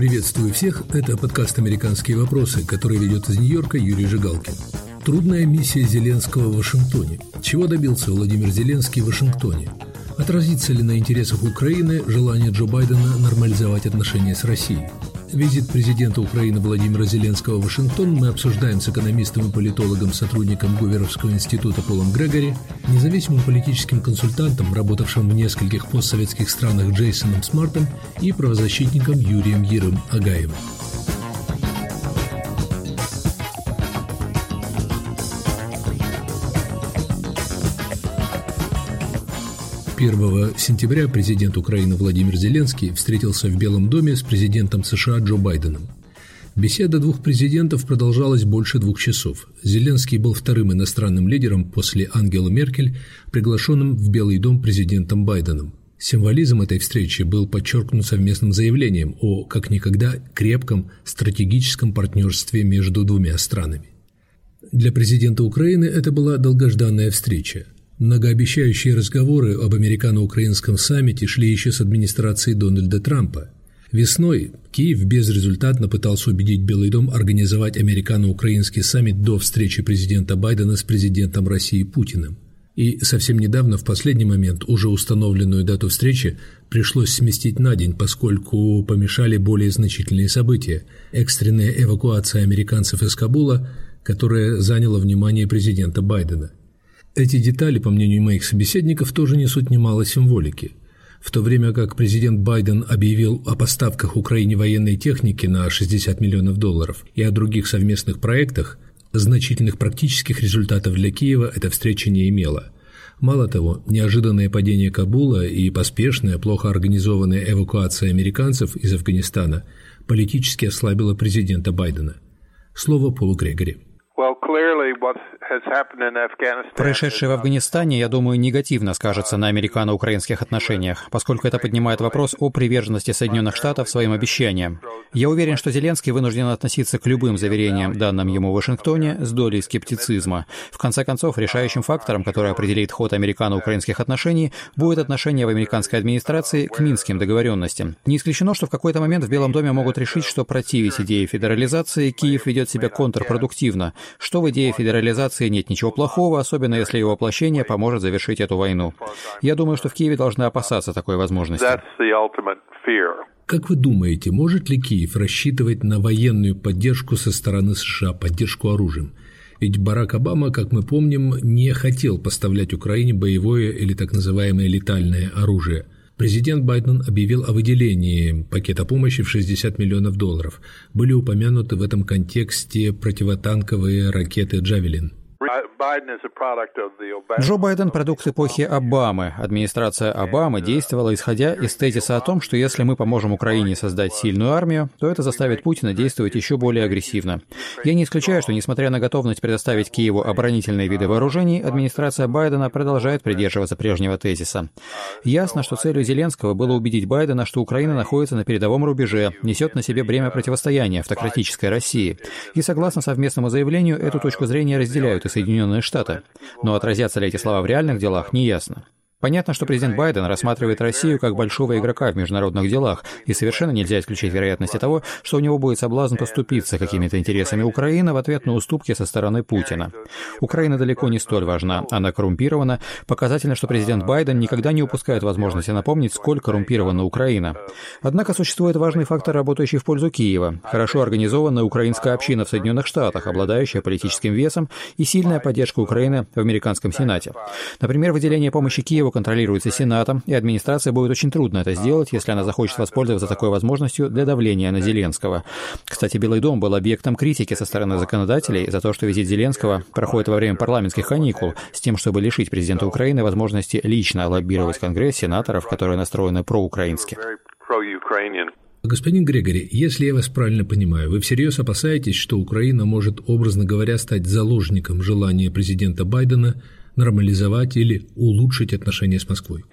Приветствую всех. Это подкаст «Американские вопросы», который ведет из Нью-Йорка Юрий Жигалкин. Трудная миссия Зеленского в Вашингтоне. Чего добился Владимир Зеленский в Вашингтоне? Отразится ли на интересах Украины желание Джо Байдена нормализовать отношения с Россией? Визит президента Украины Владимира Зеленского в Вашингтон мы обсуждаем с экономистом и политологом, сотрудником Гуверовского института Полом Грегори, независимым политическим консультантом, работавшим в нескольких постсоветских странах Джейсоном Смартом и правозащитником Юрием Ерым Агаевым. 1 сентября президент Украины Владимир Зеленский встретился в Белом доме с президентом США Джо Байденом. Беседа двух президентов продолжалась больше двух часов. Зеленский был вторым иностранным лидером после Ангелы Меркель, приглашенным в Белый дом президентом Байденом. Символизм этой встречи был подчеркнут совместным заявлением о, как никогда, крепком стратегическом партнерстве между двумя странами. Для президента Украины это была долгожданная встреча. Многообещающие разговоры об американо-украинском саммите шли еще с администрации Дональда Трампа. Весной Киев безрезультатно пытался убедить Белый дом организовать американо-украинский саммит до встречи президента Байдена с президентом России Путиным. И совсем недавно, в последний момент, уже установленную дату встречи пришлось сместить на день, поскольку помешали более значительные события – экстренная эвакуация американцев из Кабула, которая заняла внимание президента Байдена – эти детали, по мнению моих собеседников, тоже несут немало символики. В то время как президент Байден объявил о поставках Украине военной техники на 60 миллионов долларов и о других совместных проектах, значительных практических результатов для Киева эта встреча не имела. Мало того, неожиданное падение Кабула и поспешная, плохо организованная эвакуация американцев из Афганистана политически ослабила президента Байдена. Слово Полу Грегори. Происшедшее в Афганистане, я думаю, негативно скажется на американо-украинских отношениях, поскольку это поднимает вопрос о приверженности Соединенных Штатов своим обещаниям. Я уверен, что Зеленский вынужден относиться к любым заверениям, данным ему в Вашингтоне, с долей скептицизма. В конце концов, решающим фактором, который определит ход американо-украинских отношений, будет отношение в американской администрации к минским договоренностям. Не исключено, что в какой-то момент в Белом доме могут решить, что противить идее федерализации Киев ведет себя контрпродуктивно, что в идее федерализации нет ничего плохого, особенно если его воплощение поможет завершить эту войну. Я думаю, что в Киеве должны опасаться такой возможности. Как вы думаете, может ли Киев рассчитывать на военную поддержку со стороны США, поддержку оружием? Ведь Барак Обама, как мы помним, не хотел поставлять Украине боевое или так называемое летальное оружие. Президент Байден объявил о выделении пакета помощи в 60 миллионов долларов. Были упомянуты в этом контексте противотанковые ракеты «Джавелин». Джо Байден – продукт эпохи Обамы. Администрация Обамы действовала, исходя из тезиса о том, что если мы поможем Украине создать сильную армию, то это заставит Путина действовать еще более агрессивно. Я не исключаю, что, несмотря на готовность предоставить Киеву оборонительные виды вооружений, администрация Байдена продолжает придерживаться прежнего тезиса. Ясно, что целью Зеленского было убедить Байдена, что Украина находится на передовом рубеже, несет на себе бремя противостояния автократической России. И согласно совместному заявлению, эту точку зрения разделяют Соединенные Штаты. Но отразятся ли эти слова в реальных делах, неясно. Понятно, что президент Байден рассматривает Россию как большого игрока в международных делах, и совершенно нельзя исключить вероятности того, что у него будет соблазн поступиться какими-то интересами Украины в ответ на уступки со стороны Путина. Украина далеко не столь важна, она коррумпирована. Показательно, что президент Байден никогда не упускает возможности напомнить, сколь коррумпирована Украина. Однако существует важный фактор, работающий в пользу Киева. Хорошо организованная украинская община в Соединенных Штатах, обладающая политическим весом и сильная поддержка Украины в американском Сенате. Например, выделение помощи Киеву контролируется Сенатом, и администрации будет очень трудно это сделать, если она захочет воспользоваться такой возможностью для давления на Зеленского. Кстати, Белый дом был объектом критики со стороны законодателей за то, что визит Зеленского проходит во время парламентских каникул, с тем, чтобы лишить президента Украины возможности лично лоббировать Конгресс сенаторов, которые настроены проукраински. Господин Грегори, если я вас правильно понимаю, вы всерьез опасаетесь, что Украина может, образно говоря, стать заложником желания президента Байдена нормализовать или улучшить отношения с Москвой?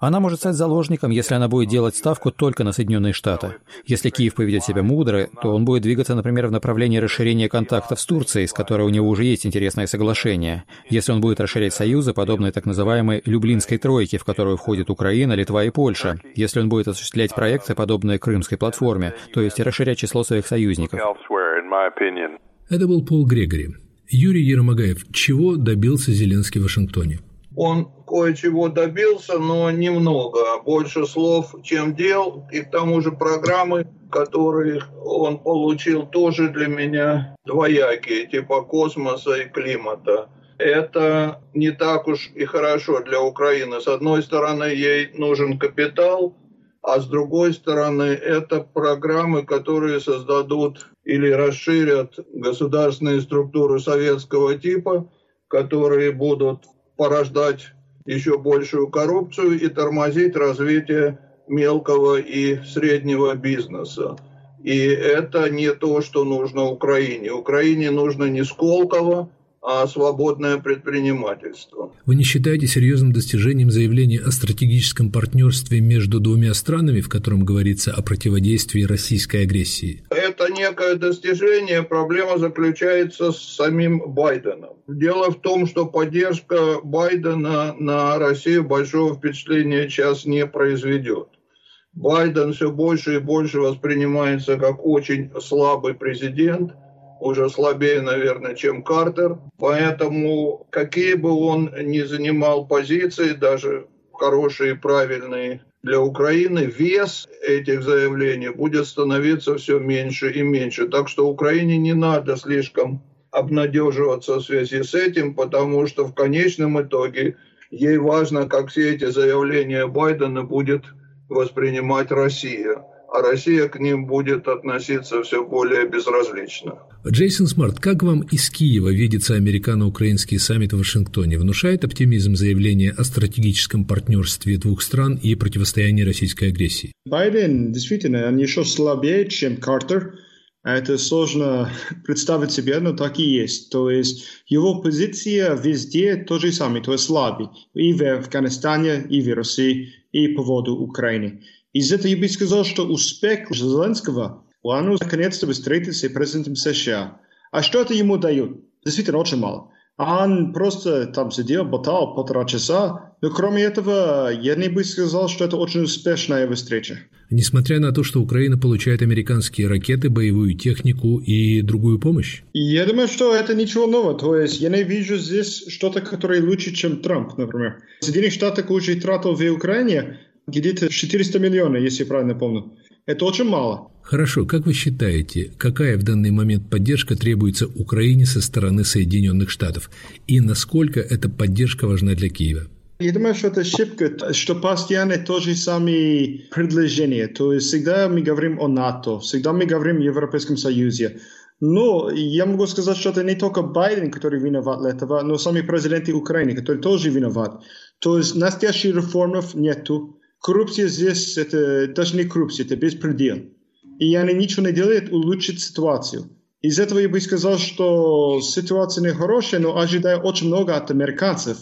Она может стать заложником, если она будет делать ставку только на Соединенные Штаты. Если Киев поведет себя мудро, то он будет двигаться, например, в направлении расширения контактов с Турцией, с которой у него уже есть интересное соглашение. Если он будет расширять союзы, подобные так называемой Люблинской тройке, в которую входит Украина, Литва и Польша. Если он будет осуществлять проекты, подобные Крымской платформе, то есть расширять число своих союзников. Это был Пол Грегори. Юрий Ермогаев. Чего добился Зеленский в Вашингтоне? Он кое-чего добился, но немного. Больше слов, чем дел. И к тому же программы, которые он получил, тоже для меня двоякие, типа космоса и климата. Это не так уж и хорошо для Украины. С одной стороны, ей нужен капитал, а с другой стороны, это программы, которые создадут или расширят государственные структуры советского типа, которые будут порождать еще большую коррупцию и тормозить развитие мелкого и среднего бизнеса. И это не то, что нужно Украине. Украине нужно не Сколково, а свободное предпринимательство. Вы не считаете серьезным достижением заявления о стратегическом партнерстве между двумя странами, в котором говорится о противодействии российской агрессии? Некое достижение. Проблема заключается с самим Байденом. Дело в том, что поддержка Байдена на Россию большого впечатления сейчас не произведет. Байден все больше и больше воспринимается как очень слабый президент – уже слабее, наверное, чем Картер. Поэтому какие бы он ни занимал позиции, даже хорошие, правильные для Украины, вес этих заявлений будет становиться все меньше и меньше. Так что Украине не надо слишком обнадеживаться в связи с этим, потому что в конечном итоге ей важно, как все эти заявления Байдена будет воспринимать Россия а Россия к ним будет относиться все более безразлично. Джейсон Смарт, как вам из Киева видится американо-украинский саммит в Вашингтоне? Внушает оптимизм заявление о стратегическом партнерстве двух стран и противостоянии российской агрессии? Байден действительно, он еще слабее, чем Картер. Это сложно представить себе, но так и есть. То есть его позиция везде то же самое, то есть слабый. И в Афганистане, и в России, и по поводу Украины. Из этого я бы сказал, что успех Зеленского, он наконец-то встретился с президентом США. А что это ему дает? Действительно, очень мало. Он просто там сидел, болтал полтора часа. Но кроме этого, я не бы сказал, что это очень успешная встреча. Несмотря на то, что Украина получает американские ракеты, боевую технику и другую помощь? Я думаю, что это ничего нового. То есть я не вижу здесь что-то, которое лучше, чем Трамп, например. Соединенные Штаты уже тратил в Украине где-то 400 миллионов, если я правильно помню. Это очень мало. Хорошо, как вы считаете, какая в данный момент поддержка требуется Украине со стороны Соединенных Штатов? И насколько эта поддержка важна для Киева? Я думаю, что это ошибка, что постоянно то же самое предложение. То есть всегда мы говорим о НАТО, всегда мы говорим о Европейском Союзе. Но я могу сказать, что это не только Байден, который виноват для этого, но сами президенты Украины, которые тоже виноват. То есть настоящих реформов нету. Коррупция здесь, это даже не коррупция, это беспредел. И они ничего не делают улучшить ситуацию. Из этого я бы сказал, что ситуация не хорошая, но ожидаю очень много от американцев.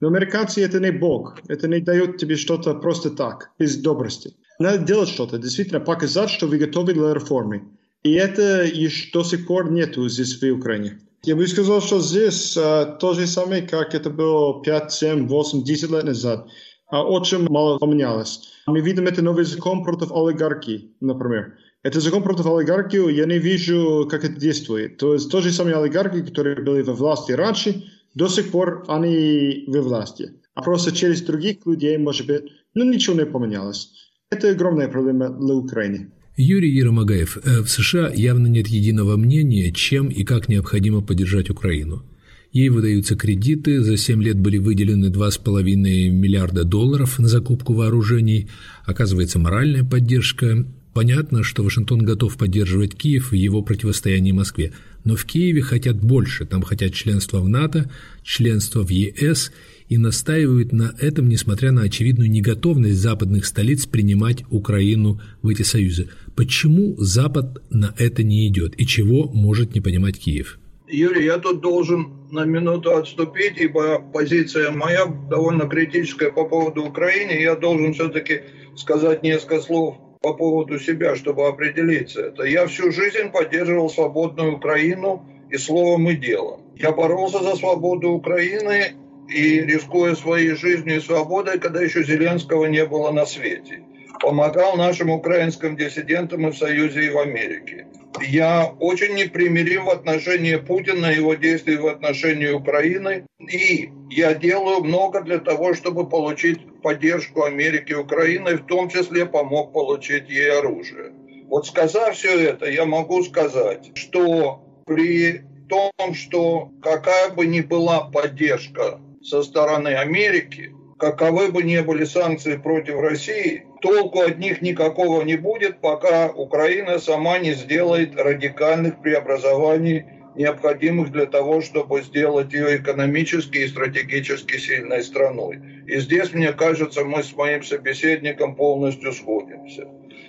Но американцы это не бог. Это не дает тебе что-то просто так, без добрости. Надо делать что-то, действительно показать, что вы готовы для реформы. И это еще до сих пор нету здесь в Украине. Я бы сказал, что здесь а, то же самое, как это было 5, 7, 8, 10 лет назад очень мало поменялось. Мы видим это новый закон против олигархии, например. Это закон против олигархии, я не вижу, как это действует. То есть то же самые олигархи, которые были во власти раньше, до сих пор они во власти. А просто через других людей, может быть, ну ничего не поменялось. Это огромная проблема для Украины. Юрий Еромагаев, э, в США явно нет единого мнения, чем и как необходимо поддержать Украину. Ей выдаются кредиты, за 7 лет были выделены 2,5 миллиарда долларов на закупку вооружений, оказывается моральная поддержка. Понятно, что Вашингтон готов поддерживать Киев в его противостоянии Москве, но в Киеве хотят больше, там хотят членства в НАТО, членства в ЕС и настаивают на этом, несмотря на очевидную неготовность западных столиц принимать Украину в эти союзы. Почему Запад на это не идет и чего может не понимать Киев? Юрий, я тут должен на минуту отступить, ибо позиция моя довольно критическая по поводу Украины. Я должен все-таки сказать несколько слов по поводу себя, чтобы определиться это. Я всю жизнь поддерживал свободную Украину и словом, и делом. Я боролся за свободу Украины и рискуя своей жизнью и свободой, когда еще Зеленского не было на свете. Помогал нашим украинским диссидентам и в Союзе, и в Америке. Я очень непримирим в отношении Путина его действий в отношении Украины. И я делаю много для того, чтобы получить поддержку Америки и Украины, в том числе помог получить ей оружие. Вот сказав все это, я могу сказать, что при том, что какая бы ни была поддержка со стороны Америки, каковы бы ни были санкции против России, толку от них никакого не будет, пока Украина сама не сделает радикальных преобразований, необходимых для того, чтобы сделать ее экономически и стратегически сильной страной. И здесь, мне кажется, мы с моим собеседником полностью сходимся.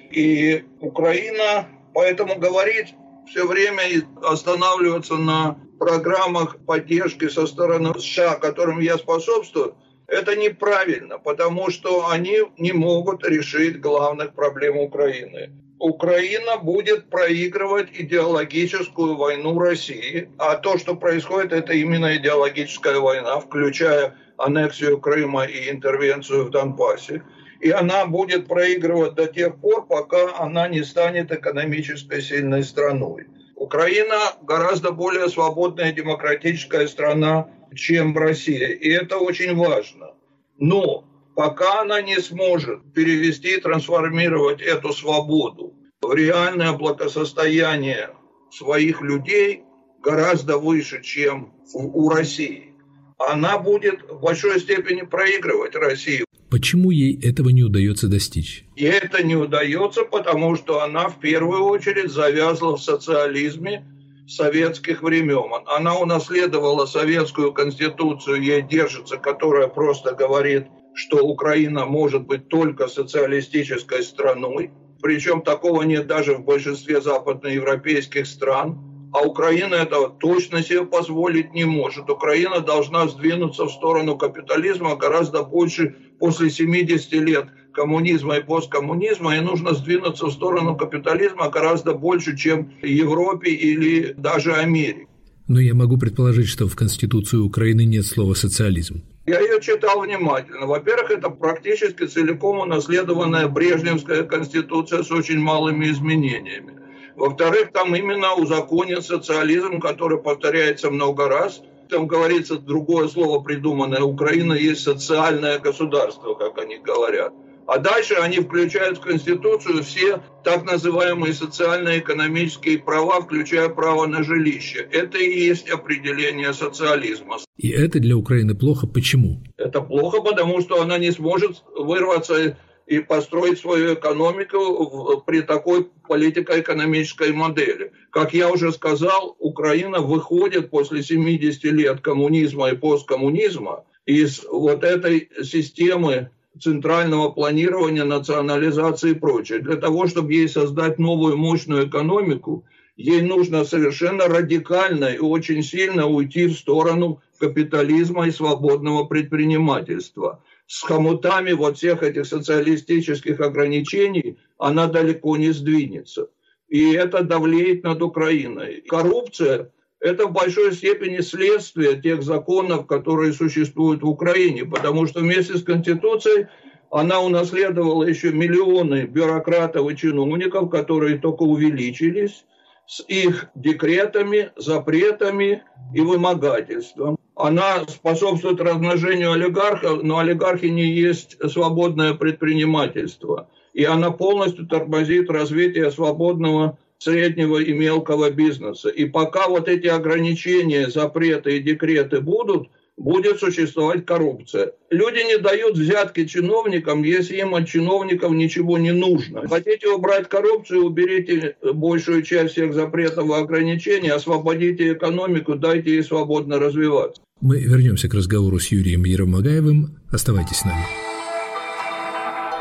И Украина, поэтому говорить все время останавливаться на программах поддержки со стороны США, которым я способствую, это неправильно, потому что они не могут решить главных проблем Украины. Украина будет проигрывать идеологическую войну России, а то, что происходит, это именно идеологическая война, включая аннексию Крыма и интервенцию в Донбассе. И она будет проигрывать до тех пор, пока она не станет экономической сильной страной. Украина гораздо более свободная демократическая страна, чем Россия. И это очень важно. Но пока она не сможет перевести и трансформировать эту свободу в реальное благосостояние своих людей гораздо выше, чем у России, она будет в большой степени проигрывать Россию. Почему ей этого не удается достичь? И это не удается, потому что она в первую очередь завязла в социализме советских времен. Она унаследовала советскую конституцию, ей держится, которая просто говорит, что Украина может быть только социалистической страной. Причем такого нет даже в большинстве западноевропейских стран. А Украина этого точно себе позволить не может. Украина должна сдвинуться в сторону капитализма гораздо больше после 70 лет коммунизма и посткоммунизма, и нужно сдвинуться в сторону капитализма гораздо больше, чем Европе или даже Америке. Но я могу предположить, что в Конституции Украины нет слова «социализм». Я ее читал внимательно. Во-первых, это практически целиком унаследованная Брежневская конституция с очень малыми изменениями. Во-вторых, там именно узаконен социализм, который повторяется много раз. Там говорится другое слово придуманное. Украина есть социальное государство, как они говорят. А дальше они включают в Конституцию все так называемые социально-экономические права, включая право на жилище. Это и есть определение социализма. И это для Украины плохо. Почему? Это плохо, потому что она не сможет вырваться и построить свою экономику при такой политико-экономической модели. Как я уже сказал, Украина выходит после 70 лет коммунизма и посткоммунизма из вот этой системы центрального планирования, национализации и прочее. Для того, чтобы ей создать новую мощную экономику, ей нужно совершенно радикально и очень сильно уйти в сторону капитализма и свободного предпринимательства с хомутами вот всех этих социалистических ограничений она далеко не сдвинется. И это давлеет над Украиной. Коррупция – это в большой степени следствие тех законов, которые существуют в Украине, потому что вместе с Конституцией она унаследовала еще миллионы бюрократов и чиновников, которые только увеличились с их декретами, запретами и вымогательством она способствует размножению олигархов, но олигархи не есть свободное предпринимательство. И она полностью тормозит развитие свободного среднего и мелкого бизнеса. И пока вот эти ограничения, запреты и декреты будут, будет существовать коррупция. Люди не дают взятки чиновникам, если им от чиновников ничего не нужно. Хотите убрать коррупцию, уберите большую часть всех запретов и ограничений, освободите экономику, дайте ей свободно развиваться. Мы вернемся к разговору с Юрием Еромагаевым. Оставайтесь с нами.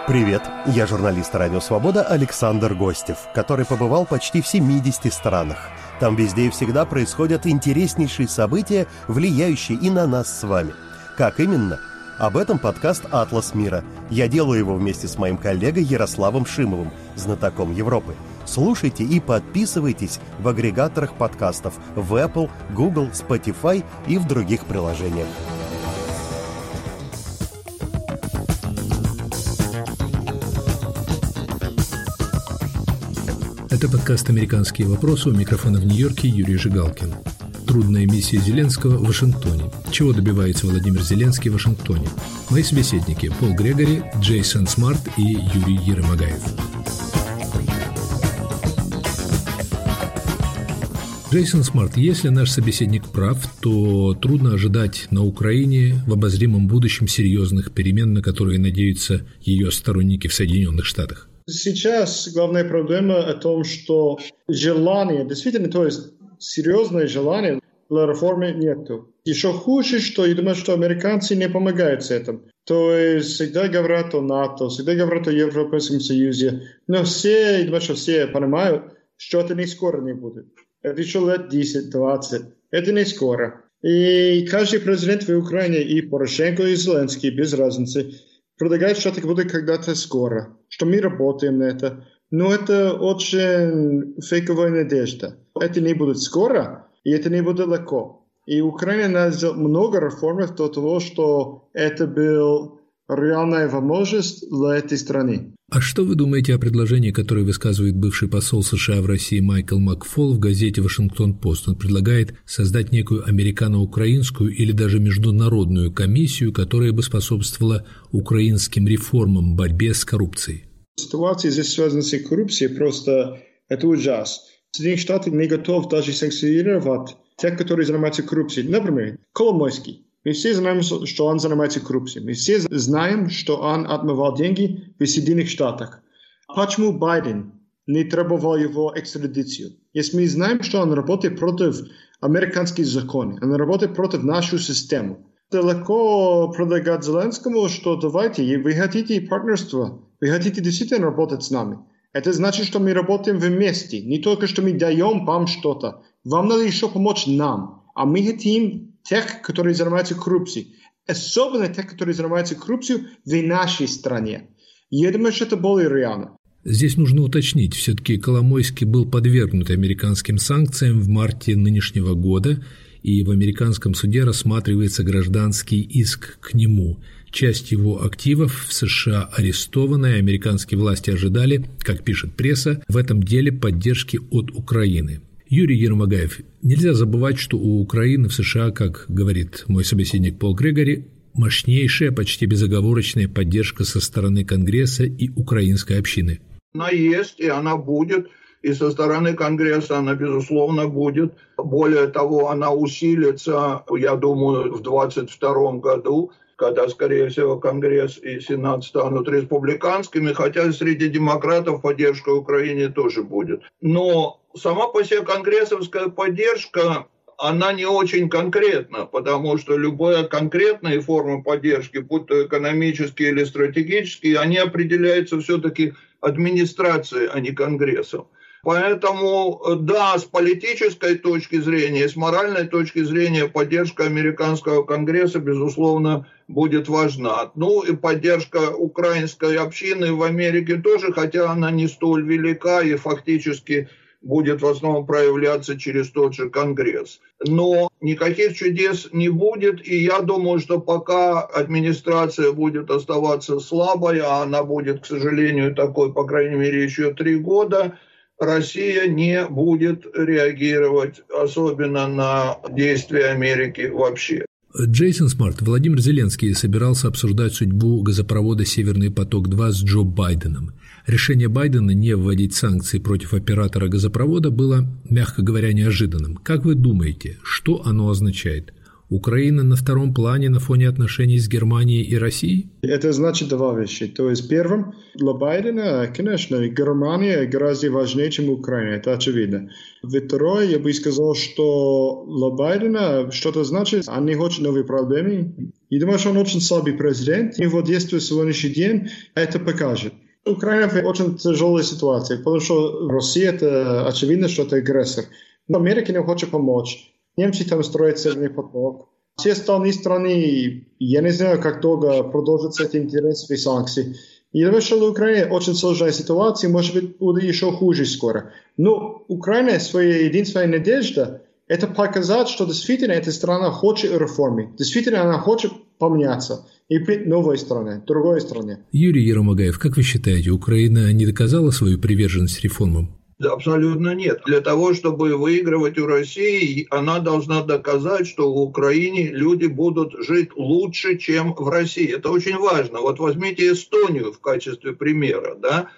Привет, я журналист «Радио Свобода» Александр Гостев, который побывал почти в 70 странах. Там везде и всегда происходят интереснейшие события, влияющие и на нас с вами. Как именно? Об этом подкаст «Атлас мира». Я делаю его вместе с моим коллегой Ярославом Шимовым, знатоком Европы. Слушайте и подписывайтесь в агрегаторах подкастов в Apple, Google, Spotify и в других приложениях. Это подкаст «Американские вопросы» у микрофона в Нью-Йорке Юрий Жигалкин. Трудная миссия Зеленского в Вашингтоне. Чего добивается Владимир Зеленский в Вашингтоне? Мои собеседники – Пол Грегори, Джейсон Смарт и Юрий Ярым-Агаев. Джейсон Смарт, если наш собеседник прав, то трудно ожидать на Украине в обозримом будущем серьезных перемен, на которые надеются ее сторонники в Соединенных Штатах. Сейчас главная проблема о том, что желание, действительно, то есть серьезное желание для реформы нету. Еще хуже, что я думаю, что американцы не помогают с этим. То есть всегда говорят о НАТО, всегда говорят о Европейском Союзе, но все, я думаю, что все понимают, что это не скоро не будет. Это еще лет 10-20. Это не скоро. И каждый президент в Украине, и Порошенко, и Зеленский, без разницы, предлагает, что это будет когда-то скоро, что мы работаем на это. Но это очень фейковая надежда. Это не будет скоро, и это не будет легко. И Украина надо сделать много реформ для того, что это был реальная возможность для этой страны. А что вы думаете о предложении, которое высказывает бывший посол США в России Майкл Макфол в газете «Вашингтон-Пост»? Он предлагает создать некую американо-украинскую или даже международную комиссию, которая бы способствовала украинским реформам борьбе с коррупцией. Ситуация здесь связана с коррупцией, просто это ужас. Соединенные Штаты не готовы даже санкционировать тех, которые занимаются коррупцией. Например, Коломойский. Мы все знаем, что он занимается коррупцией. Мы все знаем, что он отмывал деньги в Соединенных Штатах. Почему Байден не требовал его экстрадицию? Если мы знаем, что он работает против американских законов, он работает против нашу систему, это легко предлагать Зеленскому, что давайте, вы хотите партнерство, вы хотите действительно работать с нами. Это значит, что мы работаем вместе, не только что мы даем вам что-то. Вам надо еще помочь нам. А мы хотим тех, которые занимаются коррупцией. Особенно тех, которые занимаются коррупцией в нашей стране. Я думаю, что это более реально. Здесь нужно уточнить, все-таки Коломойский был подвергнут американским санкциям в марте нынешнего года, и в американском суде рассматривается гражданский иск к нему. Часть его активов в США арестована, и американские власти ожидали, как пишет пресса, в этом деле поддержки от Украины. Юрий Ермогаев, нельзя забывать, что у Украины в США, как говорит мой собеседник Пол Грегори, мощнейшая, почти безоговорочная поддержка со стороны Конгресса и украинской общины. Она есть, и она будет, и со стороны Конгресса она, безусловно, будет. Более того, она усилится, я думаю, в 2022 году, когда, скорее всего, Конгресс и Сенат станут республиканскими, хотя среди демократов поддержка Украине тоже будет. Но сама по себе конгрессовская поддержка, она не очень конкретна, потому что любая конкретная форма поддержки, будь то экономические или стратегические, они определяются все-таки администрацией, а не конгрессом. Поэтому, да, с политической точки зрения, с моральной точки зрения поддержка американского конгресса, безусловно, будет важна. Ну и поддержка украинской общины в Америке тоже, хотя она не столь велика и фактически будет в основном проявляться через тот же Конгресс. Но никаких чудес не будет, и я думаю, что пока администрация будет оставаться слабой, а она будет, к сожалению, такой, по крайней мере, еще три года, Россия не будет реагировать особенно на действия Америки вообще. Джейсон Смарт, Владимир Зеленский собирался обсуждать судьбу газопровода «Северный поток-2» с Джо Байденом. Решение Байдена не вводить санкции против оператора газопровода было, мягко говоря, неожиданным. Как вы думаете, что оно означает? Украина на втором плане на фоне отношений с Германией и Россией? Это значит два вещи. То есть, первым, для Байдена, конечно, Германия гораздо важнее, чем Украина, это очевидно. Второе, я бы сказал, что для Байдена что-то значит, он не хочет новые проблемы. Я думаю, что он очень слабый президент, его действия в сегодняшний день это покажет. Украина в очень тяжелой ситуации, потому что Россия это очевидно, что это агрессор. Но Америка не хочет помочь. Немцы там строят северный поток. Все остальные страны, я не знаю, как долго продолжатся эти интересы и санкции. И для Украины очень сложная ситуация, может быть, будет еще хуже скоро. Но Украина, своя единственная надежда, это показать, что действительно эта страна хочет реформы, действительно она хочет поменяться и быть новой страной, другой стране. Юрий Еромагаев, как вы считаете, Украина не доказала свою приверженность реформам? Да, абсолютно нет. Для того, чтобы выигрывать у России, она должна доказать, что в Украине люди будут жить лучше, чем в России. Это очень важно. Вот возьмите Эстонию в качестве примера. Да?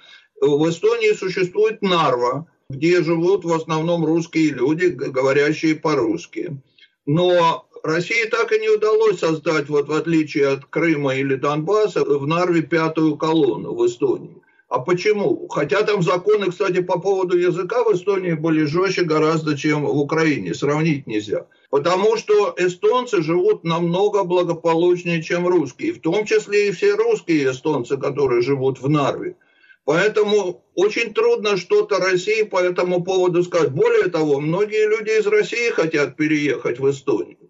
В Эстонии существует Нарва, где живут в основном русские люди, говорящие по-русски. Но России так и не удалось создать, вот в отличие от Крыма или Донбасса, в Нарве пятую колонну в Эстонии. А почему? Хотя там законы, кстати, по поводу языка в Эстонии были жестче гораздо, чем в Украине. Сравнить нельзя. Потому что эстонцы живут намного благополучнее, чем русские. В том числе и все русские эстонцы, которые живут в Нарве. Поэтому очень трудно что-то России по этому поводу сказать. Более того, многие люди из России хотят переехать в Эстонию.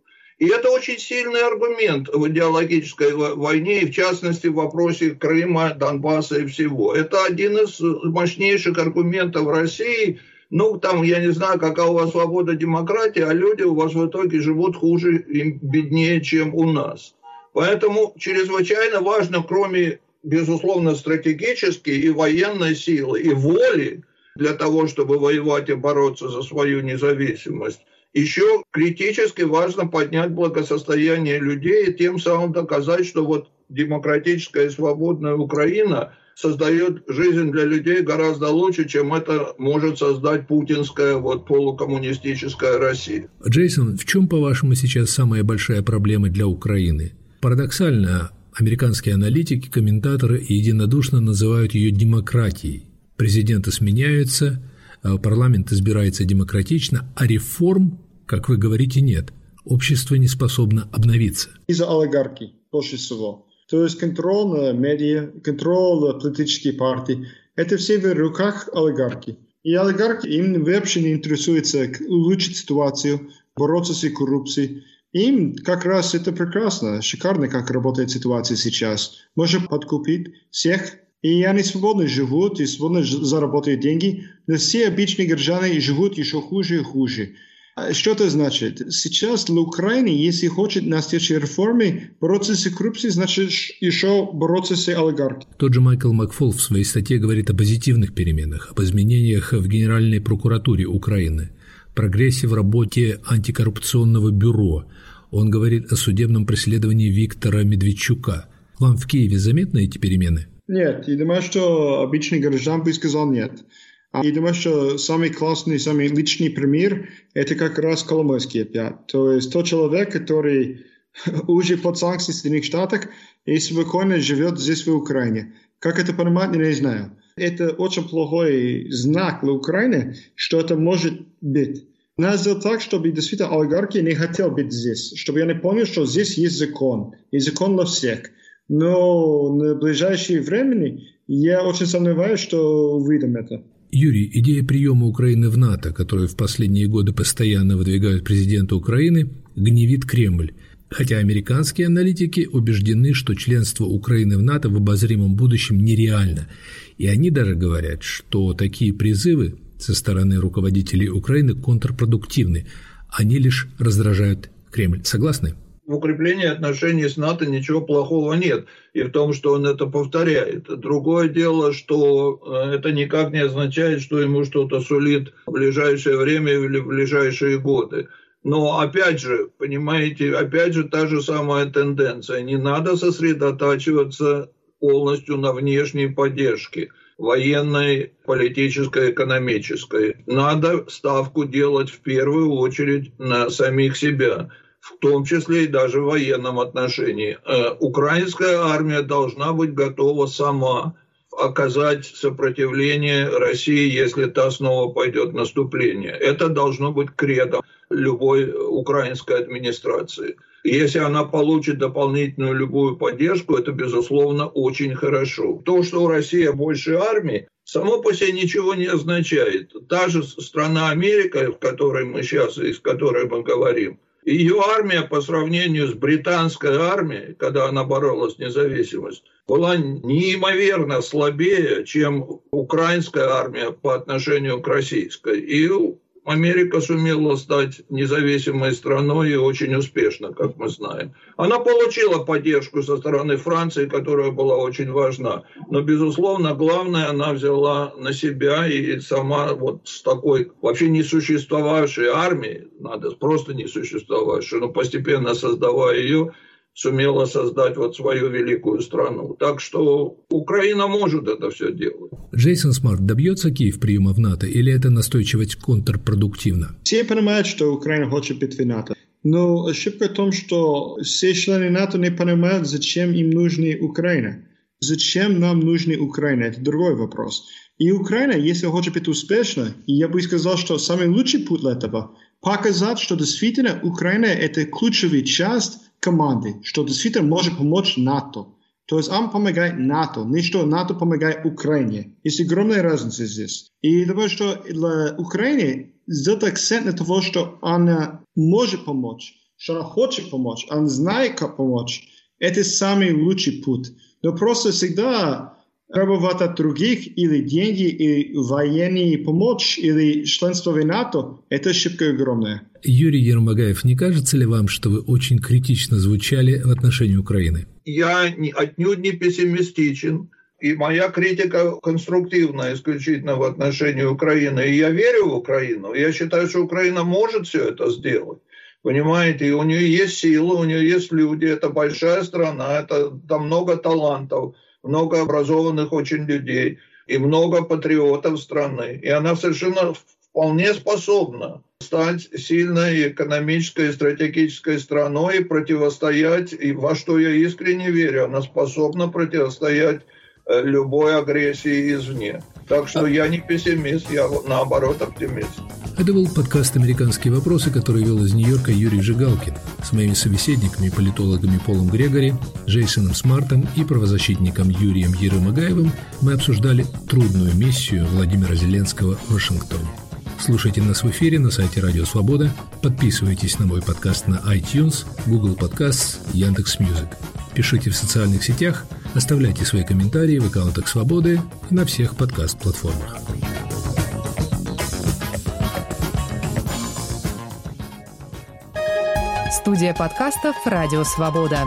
И это очень сильный аргумент в идеологической войне, и в частности в вопросе Крыма, Донбасса и всего. Это один из мощнейших аргументов России. Ну, там, я не знаю, какая у вас свобода, демократия, а люди у вас в итоге живут хуже и беднее, чем у нас. Поэтому чрезвычайно важно, кроме, безусловно, стратегической и военной силы, и воли для того, чтобы воевать и бороться за свою независимость, еще критически важно поднять благосостояние людей и тем самым доказать, что вот демократическая и свободная Украина создает жизнь для людей гораздо лучше, чем это может создать путинская вот полукоммунистическая Россия. Джейсон, в чем, по-вашему, сейчас самая большая проблема для Украины? Парадоксально, американские аналитики, комментаторы единодушно называют ее демократией. Президенты сменяются, парламент избирается демократично, а реформ, как вы говорите, нет. Общество не способно обновиться. Из-за олигархии, больше всего. То есть контроль медиа, контроль политических партий, это все в руках олигархи. И олигархи им вообще не интересуется улучшить ситуацию, бороться с коррупцией. Им как раз это прекрасно, шикарно, как работает ситуация сейчас. Можно подкупить всех и они свободно живут и свободно заработают деньги, но все обычные граждане живут еще хуже и хуже. А что это значит? Сейчас для Украины, если хочет настоящей реформы, бороться с коррупцией, значит еще бороться с олигархией. Тот же Майкл Макфол в своей статье говорит о позитивных переменах, об изменениях в Генеральной прокуратуре Украины, прогрессе в работе антикоррупционного бюро. Он говорит о судебном преследовании Виктора Медведчука. Вам в Киеве заметны эти перемены? Нет, я думаю, что обычный граждан бы сказал нет. Я думаю, что самый классный, самый личный пример – это как раз Коломойский опять. То есть тот человек, который уже под санкциями Соединенных Штатов и спокойно живет здесь, в Украине. Как это понимать, я не знаю. Это очень плохой знак для Украины, что это может быть. Надо сделать так, чтобы действительно олигархи не хотел быть здесь, чтобы они поняли, что здесь есть закон, и закон для всех – но на ближайшее время я очень сомневаюсь, что увидим это. Юрий, идея приема Украины в НАТО, которую в последние годы постоянно выдвигают президента Украины, гневит Кремль. Хотя американские аналитики убеждены, что членство Украины в НАТО в обозримом будущем нереально. И они даже говорят, что такие призывы со стороны руководителей Украины контрпродуктивны. Они лишь раздражают Кремль. Согласны? В укреплении отношений с НАТО ничего плохого нет. И в том, что он это повторяет. Другое дело, что э, это никак не означает, что ему что-то сулит в ближайшее время или в ближайшие годы. Но опять же, понимаете, опять же та же самая тенденция. Не надо сосредотачиваться полностью на внешней поддержке военной, политической, экономической. Надо ставку делать в первую очередь на самих себя в том числе и даже в военном отношении. Э, украинская армия должна быть готова сама оказать сопротивление России, если та снова пойдет в наступление. Это должно быть кредом любой украинской администрации. Если она получит дополнительную любую поддержку, это, безусловно, очень хорошо. То, что у России больше армии, само по себе ничего не означает. Та же страна Америка, в которой мы сейчас, из которой мы говорим, ее армия по сравнению с британской армией, когда она боролась с независимость, была неимоверно слабее, чем украинская армия по отношению к российской. И Америка сумела стать независимой страной и очень успешно, как мы знаем. Она получила поддержку со стороны Франции, которая была очень важна. Но, безусловно, главное, она взяла на себя и сама вот с такой вообще не существовавшей армией, надо просто не существовавшей, но постепенно создавая ее, сумела создать вот свою великую страну. Так что Украина может это все делать. Джейсон Смарт добьется Киев приема в НАТО или это настойчивость контрпродуктивно? Все понимают, что Украина хочет быть в НАТО. Но ошибка в том, что все члены НАТО не понимают, зачем им нужна Украина. Зачем нам нужна Украина? Это другой вопрос. И Украина, если хочет быть успешна, и я бы сказал, что самый лучший путь для этого – показать, что действительно Украина – это ключевая часть команди, што действително може помоќ НАТО. Тоест, ам помагај НАТО, ништо НАТО помагај Украине. И се огромни разница здесь. И да добро што для Украине сделат акцент на тоа што она може помоќ, што она хоче помоќ, она знае како помоќ. Ете сами лучи пут. Но просто сега требовать от других или деньги, или военные помощь, или членство в НАТО, это ошибка огромная. Юрий Ермогаев, не кажется ли вам, что вы очень критично звучали в отношении Украины? Я отнюдь не пессимистичен. И моя критика конструктивна исключительно в отношении Украины. И я верю в Украину. Я считаю, что Украина может все это сделать. Понимаете, и у нее есть силы, у нее есть люди, это большая страна, это там много талантов много образованных очень людей и много патриотов страны. И она совершенно вполне способна стать сильной экономической и стратегической страной и противостоять, и во что я искренне верю, она способна противостоять э, любой агрессии извне. Так что я не пессимист, я наоборот оптимист. Это был подкаст «Американские вопросы», который вел из Нью-Йорка Юрий Жигалкин с моими собеседниками, политологами Полом Грегори, Джейсоном Смартом и правозащитником Юрием Ярым-Агаевым мы обсуждали трудную миссию Владимира Зеленского в Вашингтоне. Слушайте нас в эфире на сайте Радио Свобода, подписывайтесь на мой подкаст на iTunes, Google Podcasts, Яндекс.Music. Пишите в социальных сетях, оставляйте свои комментарии в аккаунтах Свободы и на всех подкаст-платформах. Студия подкастов «Радио Свобода».